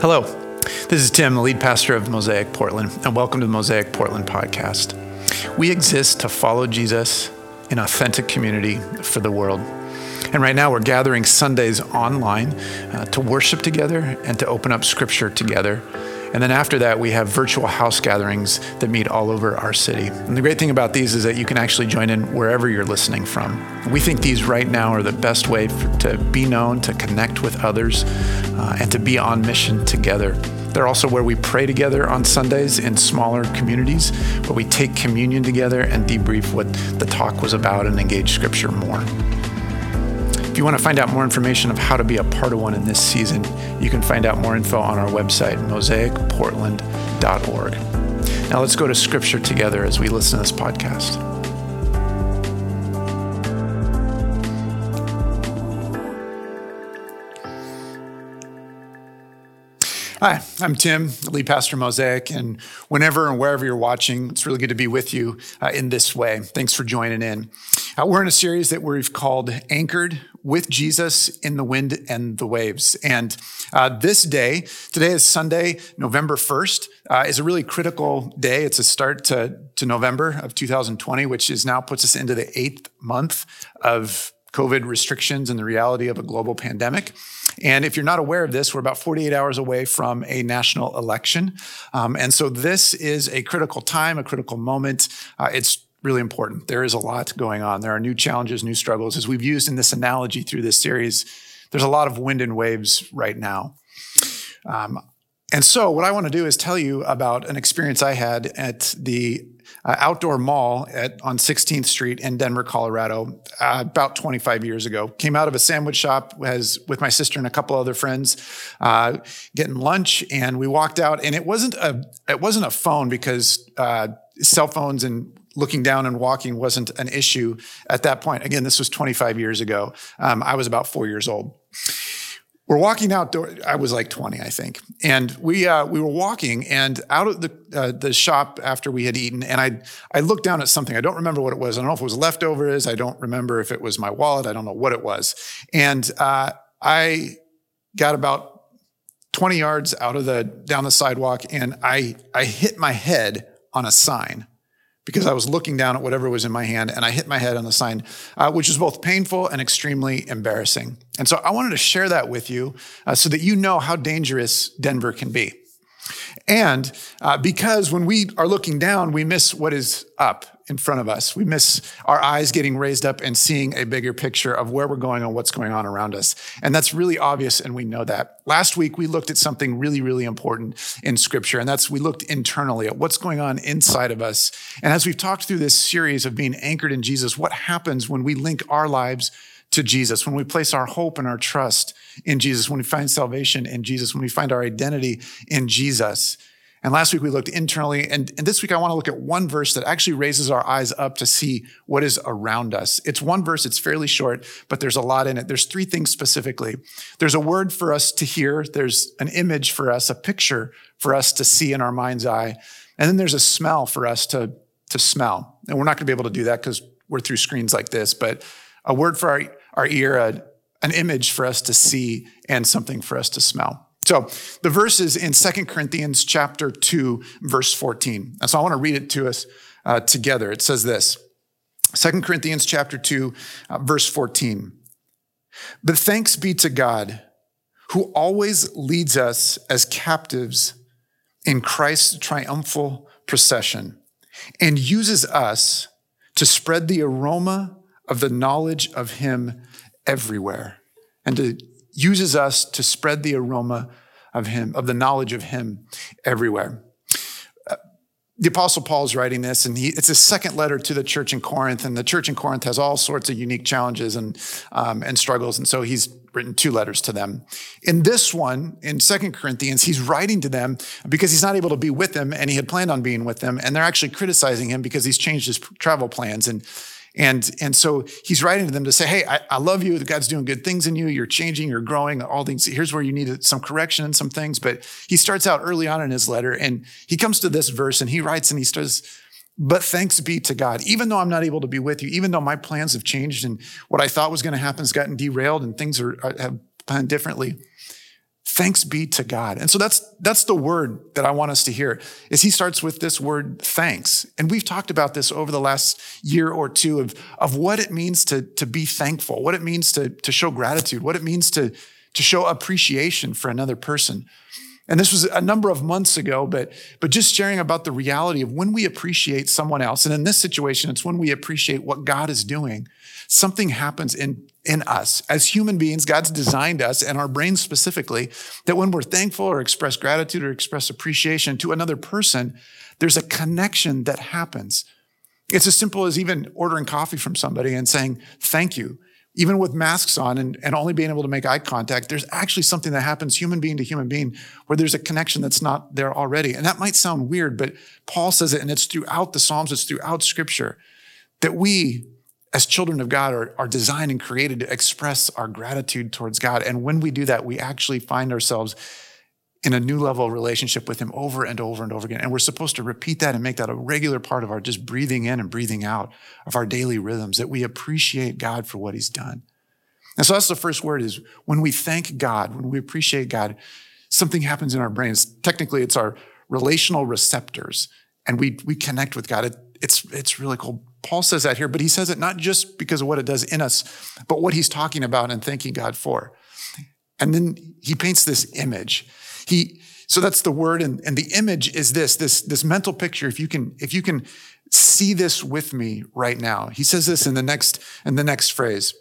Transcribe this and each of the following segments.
Hello, this is Tim, the lead pastor of Mosaic Portland, and welcome to the Mosaic Portland podcast. We exist to follow Jesus in authentic community for the world. And right now, we're gathering Sundays online uh, to worship together and to open up scripture together. And then after that, we have virtual house gatherings that meet all over our city. And the great thing about these is that you can actually join in wherever you're listening from. We think these right now are the best way for, to be known, to connect with others, uh, and to be on mission together. They're also where we pray together on Sundays in smaller communities, where we take communion together and debrief what the talk was about and engage scripture more. If you want to find out more information of how to be a part of one in this season, you can find out more info on our website, mosaicportland.org. Now let's go to scripture together as we listen to this podcast. Hi, I'm Tim, lead pastor Mosaic, and whenever and wherever you're watching, it's really good to be with you uh, in this way. Thanks for joining in. Uh, we're in a series that we've called Anchored with Jesus in the Wind and the Waves. And uh, this day, today is Sunday, November 1st, uh, is a really critical day. It's a start to, to November of 2020, which is now puts us into the eighth month of COVID restrictions and the reality of a global pandemic. And if you're not aware of this, we're about 48 hours away from a national election. Um, and so this is a critical time, a critical moment. Uh, it's really important. There is a lot going on. There are new challenges, new struggles. As we've used in this analogy through this series, there's a lot of wind and waves right now. Um, and so, what I want to do is tell you about an experience I had at the uh, outdoor mall at, on 16th Street in Denver, Colorado, uh, about 25 years ago. Came out of a sandwich shop as, with my sister and a couple other friends, uh, getting lunch, and we walked out. And it wasn't a it wasn't a phone because uh, cell phones and looking down and walking wasn't an issue at that point. Again, this was 25 years ago. Um, I was about four years old we're walking outdoor. I was like 20, I think, and we uh, we were walking and out of the uh, the shop after we had eaten, and I I looked down at something. I don't remember what it was. I don't know if it was leftovers. I don't remember if it was my wallet. I don't know what it was. And uh, I got about 20 yards out of the down the sidewalk, and I I hit my head on a sign because I was looking down at whatever was in my hand and I hit my head on the sign, uh, which was both painful and extremely embarrassing. And so I wanted to share that with you uh, so that you know how dangerous Denver can be. And uh, because when we are looking down, we miss what is up in front of us. We miss our eyes getting raised up and seeing a bigger picture of where we're going and what's going on around us. And that's really obvious, and we know that. Last week, we looked at something really, really important in scripture, and that's we looked internally at what's going on inside of us. And as we've talked through this series of being anchored in Jesus, what happens when we link our lives to Jesus, when we place our hope and our trust in Jesus, when we find salvation in Jesus, when we find our identity in Jesus. And last week we looked internally, and, and this week I want to look at one verse that actually raises our eyes up to see what is around us. It's one verse, it's fairly short, but there's a lot in it. There's three things specifically. There's a word for us to hear, there's an image for us, a picture for us to see in our mind's eye, and then there's a smell for us to, to smell. And we're not going to be able to do that because we're through screens like this, but a word for our, our ear, a, an image for us to see, and something for us to smell. So the verse is in 2 Corinthians chapter 2, verse 14. And so I want to read it to us uh, together. It says this 2 Corinthians chapter 2, uh, verse 14. But thanks be to God who always leads us as captives in Christ's triumphal procession and uses us to spread the aroma of the knowledge of him everywhere and to uses us to spread the aroma of him, of the knowledge of him everywhere. Uh, the Apostle Paul is writing this, and he, it's his second letter to the church in Corinth. And the church in Corinth has all sorts of unique challenges and, um, and struggles. And so he's written two letters to them. In this one, in Second Corinthians, he's writing to them because he's not able to be with them, and he had planned on being with them. And they're actually criticizing him because he's changed his travel plans. And and, and so he's writing to them to say, Hey, I, I love you. God's doing good things in you. You're changing, you're growing, all things. Here's where you need some correction and some things. But he starts out early on in his letter and he comes to this verse and he writes and he says, but thanks be to God, even though I'm not able to be with you, even though my plans have changed and what I thought was going to happen has gotten derailed and things are, uh, have planned differently. Thanks be to God. And so that's, that's the word that I want us to hear is he starts with this word thanks. And we've talked about this over the last year or two of, of what it means to, to be thankful, what it means to, to show gratitude, what it means to, to show appreciation for another person. And this was a number of months ago, but, but just sharing about the reality of when we appreciate someone else. And in this situation, it's when we appreciate what God is doing. Something happens in, in us as human beings. God's designed us and our brains specifically that when we're thankful or express gratitude or express appreciation to another person, there's a connection that happens. It's as simple as even ordering coffee from somebody and saying, thank you even with masks on and, and only being able to make eye contact, there's actually something that happens human being to human being where there's a connection that's not there already. And that might sound weird, but Paul says it, and it's throughout the Psalms, it's throughout scripture that we, as children of God, are, are designed and created to express our gratitude towards God. And when we do that, we actually find ourselves in a new level of relationship with him over and over and over again. And we're supposed to repeat that and make that a regular part of our just breathing in and breathing out of our daily rhythms, that we appreciate God for what he's done. And so that's the first word is when we thank God, when we appreciate God, something happens in our brains. Technically, it's our relational receptors and we, we connect with God. It, it's, it's really cool. Paul says that here, but he says it not just because of what it does in us, but what he's talking about and thanking God for. And then he paints this image. He, so that's the word. And, and the image is this, this, this mental picture. If you can, if you can see this with me right now, he says this in the next, in the next phrase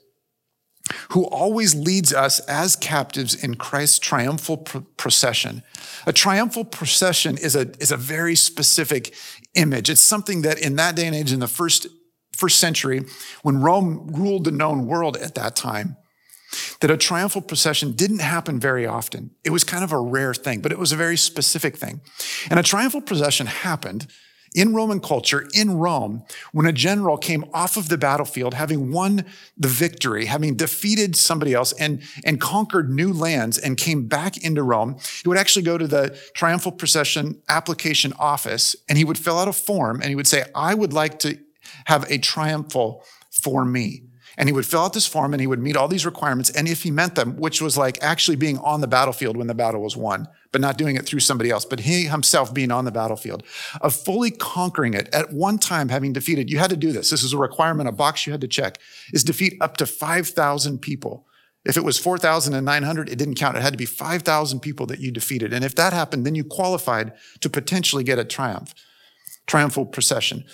who always leads us as captives in Christ's triumphal procession. A triumphal procession is a, is a very specific image. It's something that in that day and age, in the first, first century, when Rome ruled the known world at that time, that a triumphal procession didn't happen very often. It was kind of a rare thing, but it was a very specific thing. And a triumphal procession happened in Roman culture, in Rome, when a general came off of the battlefield, having won the victory, having defeated somebody else and, and conquered new lands and came back into Rome, he would actually go to the triumphal procession application office and he would fill out a form and he would say, I would like to have a triumphal for me. And he would fill out this form and he would meet all these requirements. And if he meant them, which was like actually being on the battlefield when the battle was won, but not doing it through somebody else, but he himself being on the battlefield, of fully conquering it at one time having defeated, you had to do this. This is a requirement, a box you had to check, is defeat up to 5,000 people. If it was 4,900, it didn't count. It had to be 5,000 people that you defeated. And if that happened, then you qualified to potentially get a triumph, triumphal procession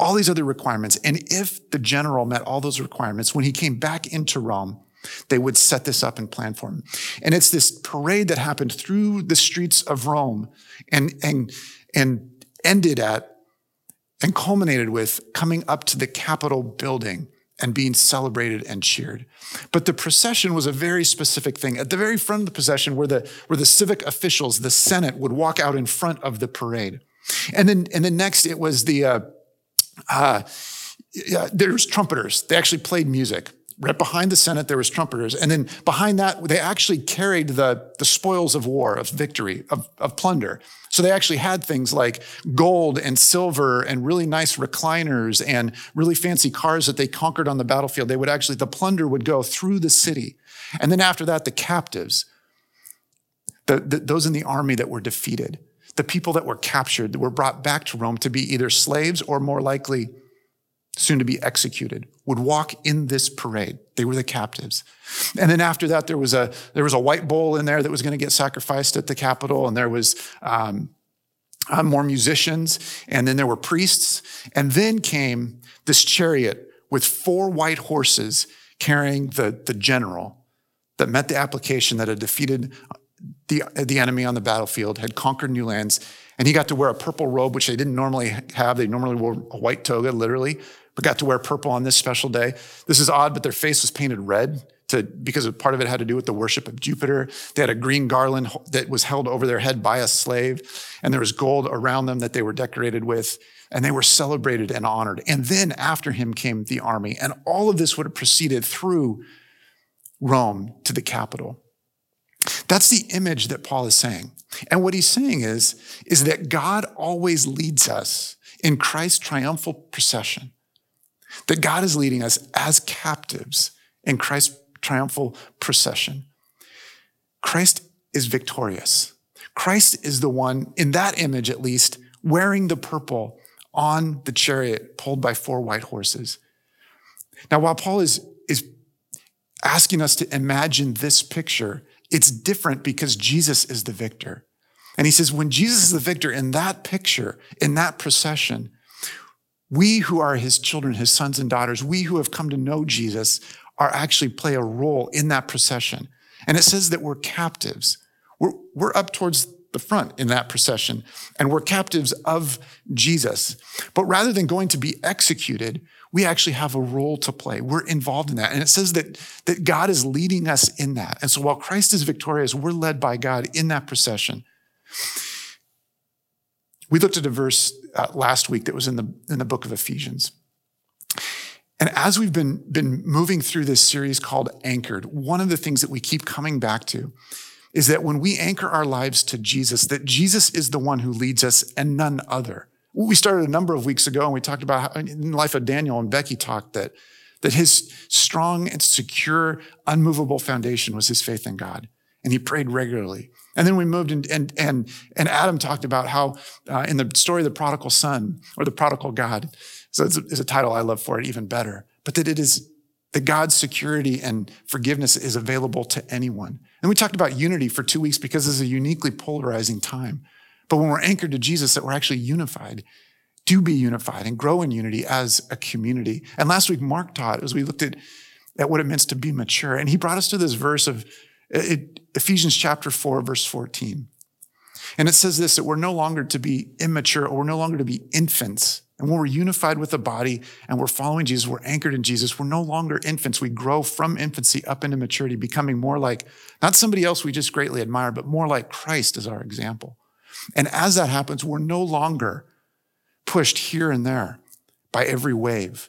all these other requirements. And if the general met all those requirements, when he came back into Rome, they would set this up and plan for him. And it's this parade that happened through the streets of Rome and, and, and ended at and culminated with coming up to the Capitol building and being celebrated and cheered. But the procession was a very specific thing. At the very front of the procession were the, were the civic officials, the Senate would walk out in front of the parade. And then, and then next it was the, uh, uh, yeah, there's trumpeters. They actually played music. Right behind the Senate, there was trumpeters. And then behind that, they actually carried the, the spoils of war, of victory, of, of plunder. So they actually had things like gold and silver and really nice recliners and really fancy cars that they conquered on the battlefield. They would actually, the plunder would go through the city. And then after that, the captives, the, the, those in the army that were defeated the people that were captured that were brought back to Rome to be either slaves or more likely soon to be executed would walk in this parade. They were the captives. And then after that, there was a, there was a white bull in there that was going to get sacrificed at the Capitol. And there was, um, uh, more musicians. And then there were priests. And then came this chariot with four white horses carrying the, the general that met the application that had defeated the, the enemy on the battlefield, had conquered new lands, and he got to wear a purple robe, which they didn't normally have. They normally wore a white toga, literally, but got to wear purple on this special day. This is odd, but their face was painted red to, because part of it had to do with the worship of Jupiter. They had a green garland that was held over their head by a slave, and there was gold around them that they were decorated with, and they were celebrated and honored. And then after him came the army, and all of this would have proceeded through Rome to the capital. That's the image that Paul is saying. And what he's saying is, is that God always leads us in Christ's triumphal procession. That God is leading us as captives in Christ's triumphal procession. Christ is victorious. Christ is the one, in that image at least, wearing the purple on the chariot pulled by four white horses. Now, while Paul is, is asking us to imagine this picture, it's different because Jesus is the victor. And he says, when Jesus is the victor in that picture, in that procession, we who are his children, his sons and daughters, we who have come to know Jesus are actually play a role in that procession. And it says that we're captives. We're, we're up towards the front in that procession, and we're captives of Jesus. But rather than going to be executed, we actually have a role to play. We're involved in that. And it says that, that God is leading us in that. And so while Christ is victorious, we're led by God in that procession. We looked at a verse uh, last week that was in the, in the book of Ephesians. And as we've been, been moving through this series called Anchored, one of the things that we keep coming back to is that when we anchor our lives to Jesus, that Jesus is the one who leads us and none other. We started a number of weeks ago and we talked about how, in the life of Daniel and Becky talked that, that his strong and secure, unmovable foundation was his faith in God. And he prayed regularly. And then we moved and, and, and, and Adam talked about how uh, in the story of the prodigal son or the prodigal God, so it's a, it's a title I love for it even better, but that it is that God's security and forgiveness is available to anyone. And we talked about unity for two weeks because it's a uniquely polarizing time. But when we're anchored to Jesus, that we're actually unified, do be unified and grow in unity as a community. And last week, Mark taught as we looked at, at what it means to be mature. And he brought us to this verse of Uh, it, Ephesians chapter 4, verse 14. And it says this that we're no longer to be immature or we're no longer to be infants. And when we're unified with the body and we're following Jesus, we're anchored in Jesus, we're no longer infants. We grow from infancy up into maturity, becoming more like not somebody else we just greatly admire, but more like Christ as our example. And as that happens, we're no longer pushed here and there by every wave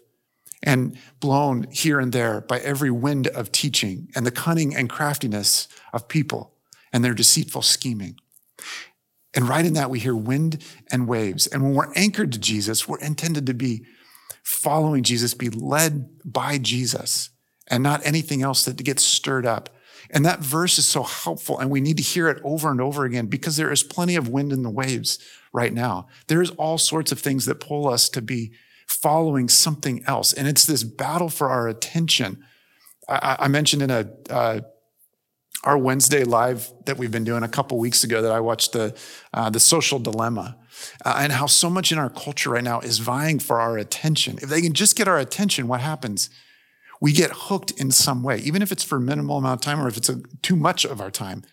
and blown here and there by every wind of teaching and the cunning and craftiness of people and their deceitful scheming. And right in that, we hear wind and waves. And when we're anchored to Jesus, we're intended to be following Jesus, be led by Jesus and not anything else that gets stirred up. And that verse is so helpful. And we need to hear it over and over again because there is plenty of wind in the waves right now. There's all sorts of things that pull us to be following something else. And it's this battle for our attention. I, I mentioned in a, uh, our Wednesday live that we've been doing a couple weeks ago that I watched the, uh, the social dilemma uh, and how so much in our culture right now is vying for our attention. If they can just get our attention, what happens? We get hooked in some way, even if it's for a minimal amount of time or if it's a, too much of our time.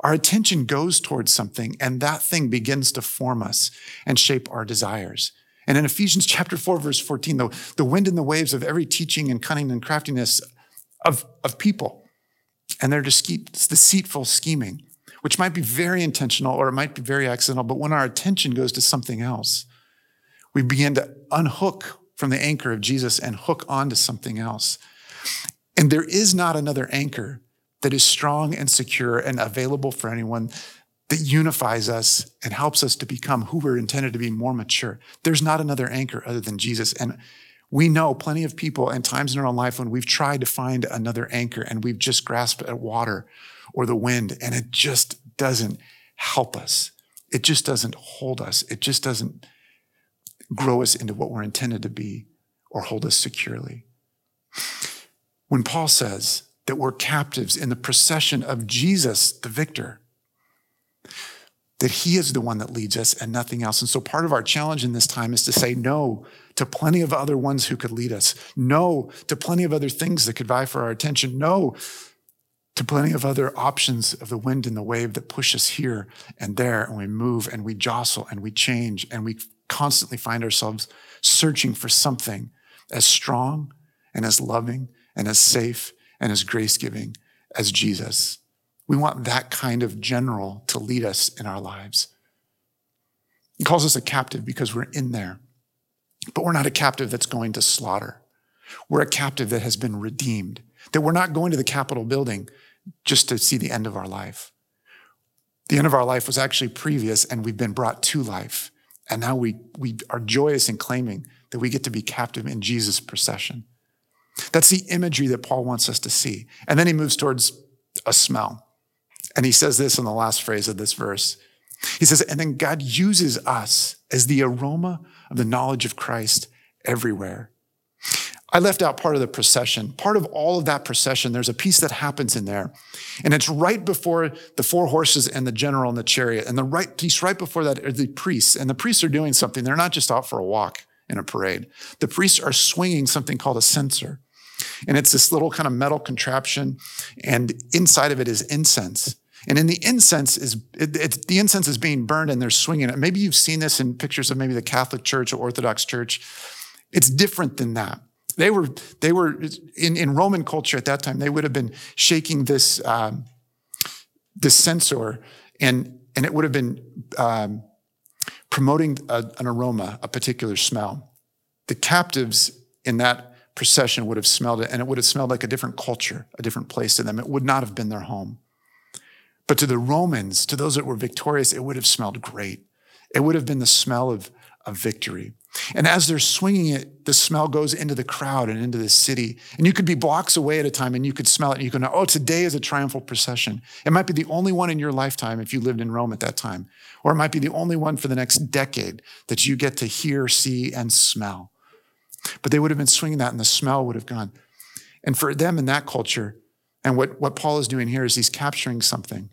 Our attention goes towards something and that thing begins to form us and shape our desires. And in Ephesians chapter 4, verse 14, the, the wind and the waves of every teaching and cunning and craftiness of, of people and their deceitful scheming, which might be very intentional or it might be very accidental, but when our attention goes to something else, we begin to unhook from the anchor of Jesus and hook onto something else. And there is not another anchor that is strong and secure and available for anyone that unifies us and helps us to become who we're intended to be more mature. There's not another anchor other than Jesus. And we know plenty of people and times in our own life when we've tried to find another anchor and we've just grasped at water or the wind and it just doesn't help us. It just doesn't hold us. It just doesn't grow us into what we're intended to be or hold us securely. When Paul says that we're captives in the procession of Jesus, the victor, that He is the one that leads us and nothing else. And so part of our challenge in this time is to say no to plenty of other ones who could lead us, no to plenty of other things that could vie for our attention, no to plenty of other options of the wind and the wave that push us here and there, and we move and we jostle and we change and we constantly find ourselves searching for something as strong and as loving and as safe and as grace giving as Jesus. We want that kind of general to lead us in our lives. He calls us a captive because we're in there, but we're not a captive that's going to slaughter. We're a captive that has been redeemed, that we're not going to the Capitol building just to see the end of our life. The end of our life was actually previous, and we've been brought to life. And now we, we are joyous in claiming that we get to be captive in Jesus' procession. That's the imagery that Paul wants us to see. And then he moves towards a smell. And he says this in the last phrase of this verse. He says, and then God uses us as the aroma of the knowledge of Christ everywhere. I left out part of the procession. Part of all of that procession, there's a piece that happens in there. And it's right before the four horses and the general and the chariot. And the right piece right before that are the priests. And the priests are doing something. They're not just out for a walk in a parade. The priests are swinging something called a censer. And it's this little kind of metal contraption. And inside of it is incense. And in the incense is it, the incense is being burned and they're swinging it. Maybe you've seen this in pictures of maybe the Catholic Church or Orthodox Church. It's different than that. They were, they were in, in Roman culture at that time, they would have been shaking this, um, this censer and, and it would have been um, promoting a, an aroma, a particular smell. The captives in that procession would have smelled it and it would have smelled like a different culture, a different place to them. It would not have been their home. But to the Romans, to those that were victorious, it would have smelled great. It would have been the smell of, of victory. And as they're swinging it, the smell goes into the crowd and into the city. And you could be blocks away at a time and you could smell it and you could know, oh, today is a triumphal procession. It might be the only one in your lifetime if you lived in Rome at that time. Or it might be the only one for the next decade that you get to hear, see, and smell. But they would have been swinging that and the smell would have gone. And for them in that culture, and what, what Paul is doing here is he's capturing something.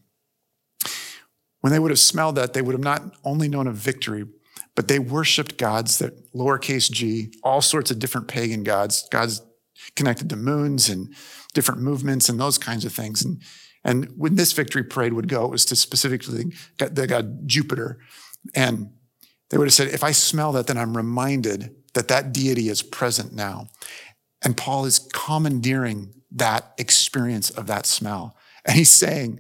When they would have smelled that, they would have not only known of victory, but they worshiped gods that lowercase g, all sorts of different pagan gods, gods connected to moons and different movements and those kinds of things. And, and when this victory parade would go, it was to specifically the god Jupiter. And they would have said, if I smell that, then I'm reminded that that deity is present now. And Paul is commandeering that experience of that smell. And he's saying,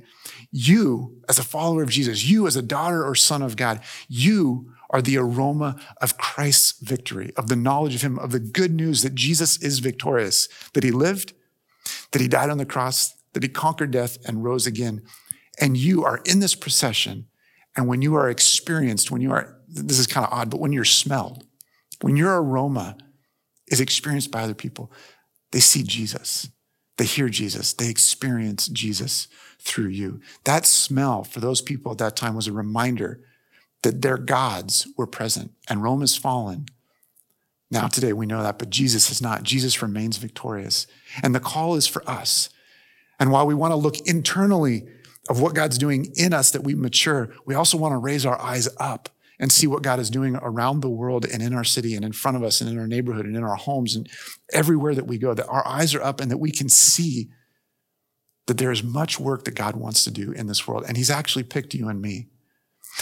you, as a follower of Jesus, you, as a daughter or son of God, you are the aroma of Christ's victory, of the knowledge of Him, of the good news that Jesus is victorious, that He lived, that He died on the cross, that He conquered death and rose again. And you are in this procession. And when you are experienced, when you are, this is kind of odd, but when you're smelled, when your aroma is experienced by other people, they see Jesus. They hear Jesus. They experience Jesus through you. That smell for those people at that time was a reminder that their gods were present and Rome has fallen. Now, today we know that, but Jesus is not. Jesus remains victorious. And the call is for us. And while we want to look internally of what God's doing in us that we mature, we also want to raise our eyes up and see what God is doing around the world and in our city and in front of us and in our neighborhood and in our homes and everywhere that we go, that our eyes are up and that we can see that there is much work that God wants to do in this world. And He's actually picked you and me.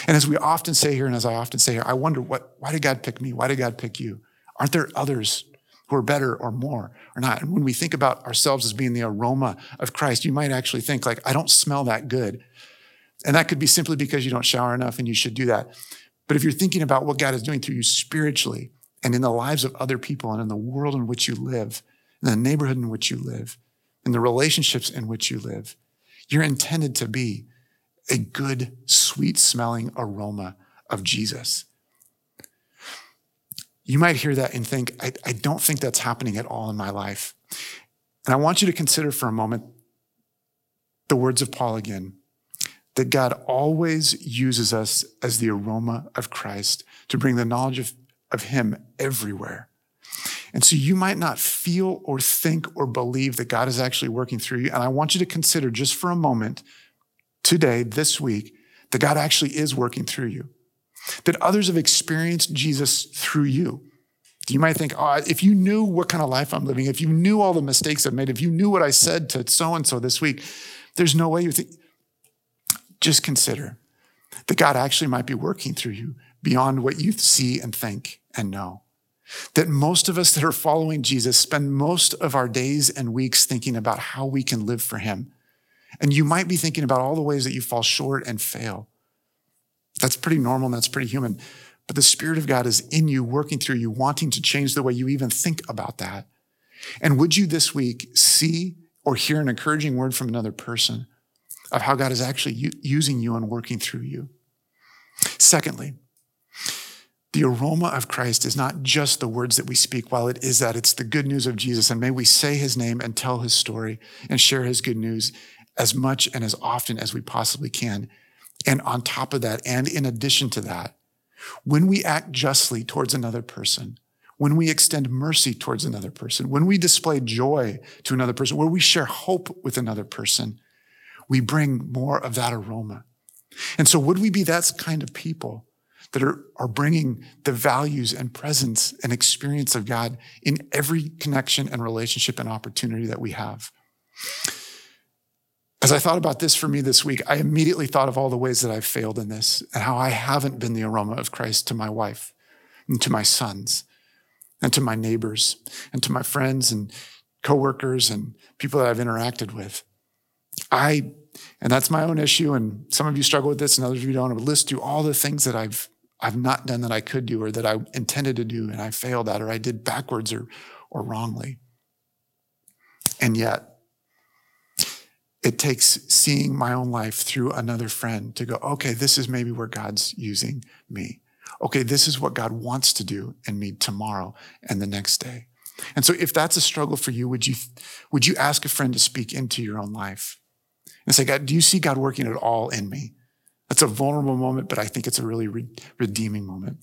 And as we often say here, and as I often say here, I wonder what, why did God pick me? Why did God pick you? Aren't there others who are better or more or not? And when we think about ourselves as being the aroma of Christ, you might actually think like, I don't smell that good. And that could be simply because you don't shower enough and you should do that. But if you're thinking about what God is doing through you spiritually and in the lives of other people and in the world in which you live, in the neighborhood in which you live, in the relationships in which you live, you're intended to be a good, sweet smelling aroma of Jesus. You might hear that and think, I, I, don't think that's happening at all in my life. And I want you to consider for a moment the words of Paul again that God always uses us as the aroma of Christ to bring the knowledge of, of Him everywhere. And so you might not feel or think or believe that God is actually working through you. And I want you to consider just for a moment today, this week, that God actually is working through you, that others have experienced Jesus through you. You might think, oh, if you knew what kind of life I'm living, if you knew all the mistakes I've made, if you knew what I said to so and so this week, there's no way you think. Just consider that God actually might be working through you beyond what you see and think and know. That most of us that are following Jesus spend most of our days and weeks thinking about how we can live for Him and you might be thinking about all the ways that you fall short and fail. That's pretty normal and that's pretty human. But the Spirit of God is in you, working through you, wanting to change the way you even think about that. And would you this week see or hear an encouraging word from another person of how God is actually u- using you and working through you? Secondly, the aroma of Christ is not just the words that we speak, while it is that, it's the good news of Jesus. And may we say his name and tell his story and share his good news as much and as often as we possibly can. And on top of that, and in addition to that, when we act justly towards another person, when we extend mercy towards another person, when we display joy to another person, where we share hope with another person, we bring more of that aroma. And so, would we be that kind of people that are, are bringing the values and presence and experience of God in every connection and relationship and opportunity that we have? As I thought about this for me this week, I immediately thought of all the ways that I've failed in this and how I haven't been the aroma of Christ to my wife and to my sons and to my neighbors and to my friends and coworkers and people that I've interacted with. I, and that's my own issue, and some of you struggle with this and others of you don't. I would list through all the things that I've I've not done that I could do or that I intended to do and I failed at or I did backwards or, or wrongly. And yet, it takes seeing my own life through another friend to go, okay, this is maybe where God's using me. Okay, this is what God wants to do in me tomorrow and the next day. And so if that's a struggle for you, would you, would you ask a friend to speak into your own life and say, God, do you see God working at all in me? That's a vulnerable moment, but I think it's a really re- redeeming moment.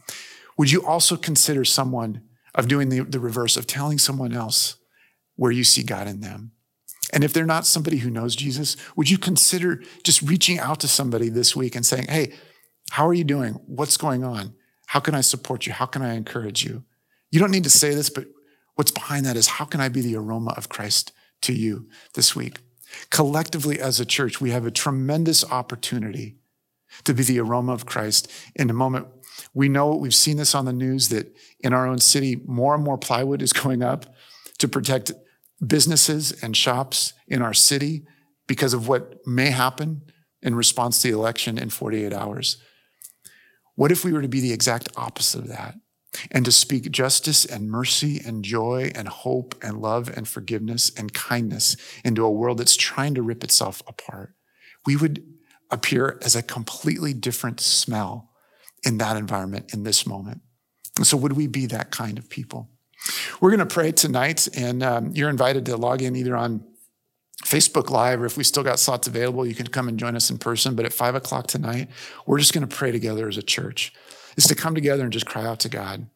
Would you also consider someone of doing the, the reverse, of telling someone else where you see God in them? And if they're not somebody who knows Jesus, would you consider just reaching out to somebody this week and saying, Hey, how are you doing? What's going on? How can I support you? How can I encourage you? You don't need to say this, but what's behind that is how can I be the aroma of Christ to you this week? Collectively as a church, we have a tremendous opportunity to be the aroma of Christ in a moment. We know, we've seen this on the news that in our own city, more and more plywood is going up to protect businesses and shops in our city because of what may happen in response to the election in 48 hours. What if we were to be the exact opposite of that and to speak justice and mercy and joy and hope and love and forgiveness and kindness into a world that's trying to rip itself apart? We would appear as a completely different smell in that environment in this moment. And so, would we be that kind of people? We're going to pray tonight, and um, you're invited to log in either on Facebook Live, or if we still got slots available, you can come and join us in person. But at five o'clock tonight, we're just going to pray together as a church. Is to come together and just cry out to God.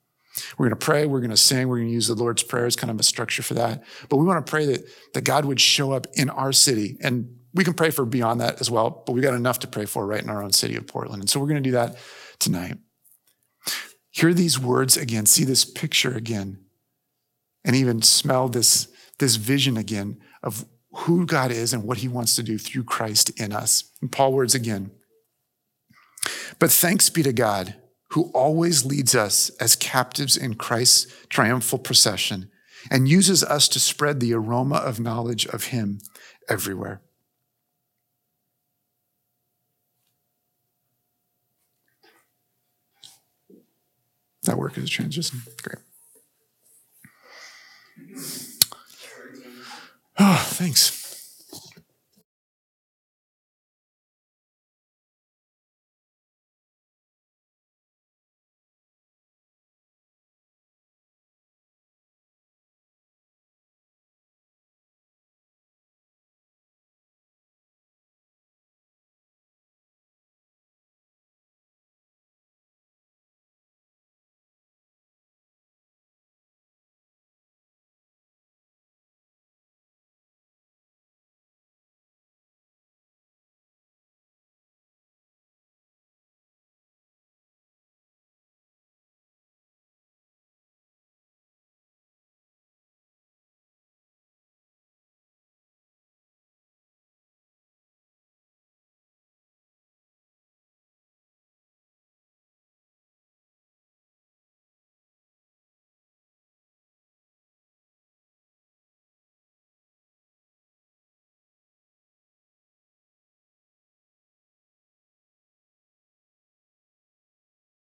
We're going to pray, we're going to sing, we're going to use the Lord's Prayer as kind of a structure for that. But we want to pray that, that God would show up in our city. And we can pray for beyond that as well, but we got enough to pray for right in our own city of Portland. And so we're going to do that tonight. Hear these words again, see this picture again and even smell this, this vision again of who God is and what he wants to do through Christ in us. And Paul words again. But thanks be to God who always leads us as captives in Christ's triumphal procession and uses us to spread the aroma of knowledge of him everywhere. That work is a transition? Great. Oh, thanks.